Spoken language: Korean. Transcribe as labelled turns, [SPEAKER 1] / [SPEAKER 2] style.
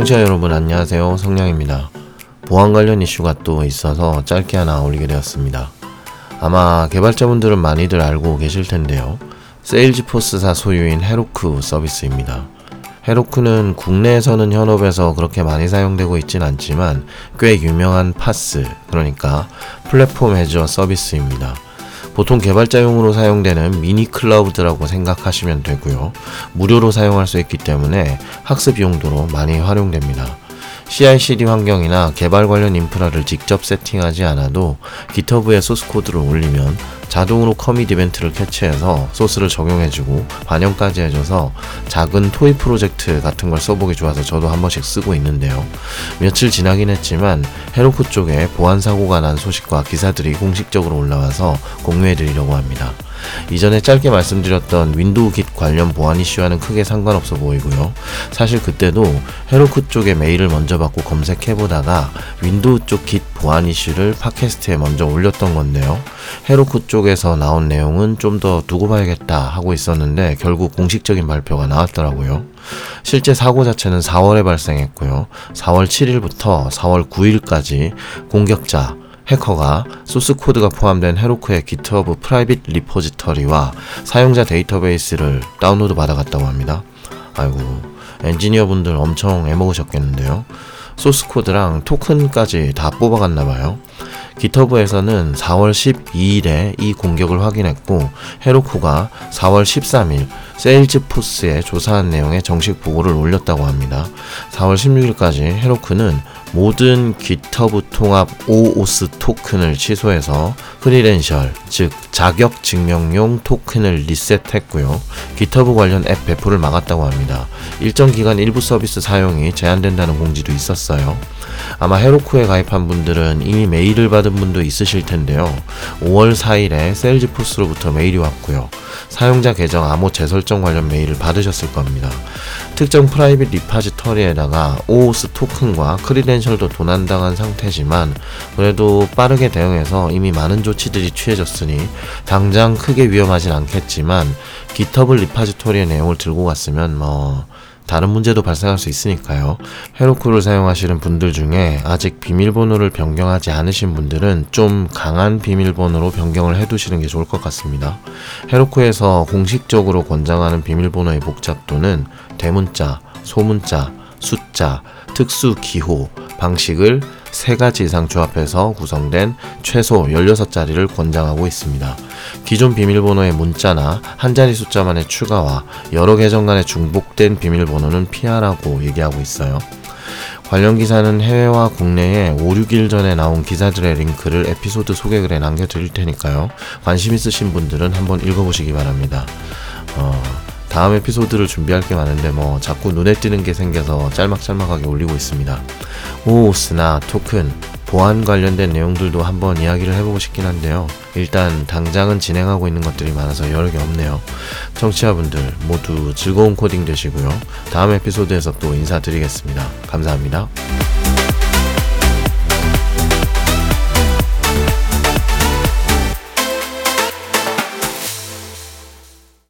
[SPEAKER 1] 청취자 여러분 안녕하세요 성량입니다. 보안 관련 이슈가 또 있어서 짧게 하나 올리게 되었습니다. 아마 개발자분들은 많이들 알고 계실 텐데요. 세일즈포스사 소유인 헤로크 서비스입니다. 헤로크는 국내에서는 현업에서 그렇게 많이 사용되고 있진 않지만 꽤 유명한 파스, 그러니까 플랫폼 해저 서비스입니다. 보통 개발자용으로 사용되는 미니 클라우드라고 생각하시면 되고요. 무료로 사용할 수 있기 때문에 학습 용도로 많이 활용됩니다. CI/CD 환경이나 개발 관련 인프라를 직접 세팅하지 않아도 GitHub에 소스 코드를 올리면 자동으로 커밋 이벤트를 캐치해서 소스를 적용해주고 반영까지 해줘서 작은 토이 프로젝트 같은 걸 써보기 좋아서 저도 한 번씩 쓰고 있는데요. 며칠 지나긴 했지만 헤로크 쪽에 보안 사고가 난 소식과 기사들이 공식적으로 올라와서 공유해드리려고 합니다. 이전에 짧게 말씀드렸던 Windows Git 관련 보안 이슈와는 크게 상관없어 보이고요. 사실 그때도 Heroku 쪽에 메일을 먼저 받고 검색해보다가 Windows 쪽 Git 보안 이슈를 팟캐스트에 먼저 올렸던 건데요. Heroku 쪽에서 나온 내용은 좀 더 두고 봐야겠다 하고 있었는데 결국 공식적인 발표가 나왔더라고요. 실제 사고 자체는 4월에 발생했고요. 4월 7일부터 4월 9일까지 공격자, 해커가 소스 코드가 포함된 Heroku의 GitHub private repository와 사용자 데이터베이스를 다운로드 받아갔다고 합니다. 아이고, 엔지니어 분들 엄청 애먹으셨겠는데요. 소스 코드랑 토큰까지 다 뽑아갔나봐요. GitHub에서는 4월 12일에 이 공격을 확인했고 Heroku가 4월 13일 Salesforce에 조사한 내용의 정식 보고를 올렸다고 합니다. 4월 16일까지 Heroku는 모든 GitHub 통합 OOS 토큰을 취소해서 credential, 즉 자격 증명용 토큰을 리셋했고요. GitHub 관련 앱 배포를 막았다고 합니다. 일정 기간 일부 서비스 사용이 제한된다는 공지도 있었어요. 아마 Heroku에 가입한 분들은 이미 메일을 받은 분도 있으실 텐데요. 5월 4일에 Salesforce로부터 메일이 왔고요. 사용자 계정 암호 재설정 관련 메일을 받으셨을 겁니다. 특정 프라이빗 리파지터리에다가 OOS 토큰과 credential도 도난당한 상태지만 그래도 빠르게 대응해서 이미 많은 조치들이 취해졌으니 당장 크게 위험하진 않겠지만 GitHub repository의 내용을 들고 갔으면 뭐 다른 문제도 발생할 수 있으니까요. Heroku를 사용하시는 분들 중에 아직 비밀번호를 변경하지 않으신 분들은 좀 강한 비밀번호로 변경을 해두시는 게 좋을 것 같습니다. 헤로쿠에서 공식적으로 권장하는 비밀번호의 복잡도는 대문자, 소문자, 숫자, 특수 기호, 방식을 세 가지 이상 조합해서 구성된 최소 16자리를 권장하고 있습니다. 기존 비밀번호의 문자나 한 자리 숫자만의 추가와 여러 계정 간의 중복된 비밀번호는 피하라고 얘기하고 있어요. 관련 기사는 해외와 국내에 5, 6일 전에 나온 기사들의 링크를 에피소드 소개글에 남겨드릴 테니까요. 관심 있으신 분들은 한번 읽어보시기 바랍니다. 어, 다음 에피소드를 준비할 게 많은데 뭐 자꾸 눈에 띄는 게 생겨서 짤막짤막하게 올리고 있습니다. 오오스나 토큰, 보안 관련된 내용들도 한번 이야기를 해보고 싶긴 한데요. 일단 당장은 진행하고 있는 것들이 많아서 개 없네요. 청취자분들 모두 즐거운 코딩 되시고요. 다음 에피소드에서 또 인사드리겠습니다. 감사합니다.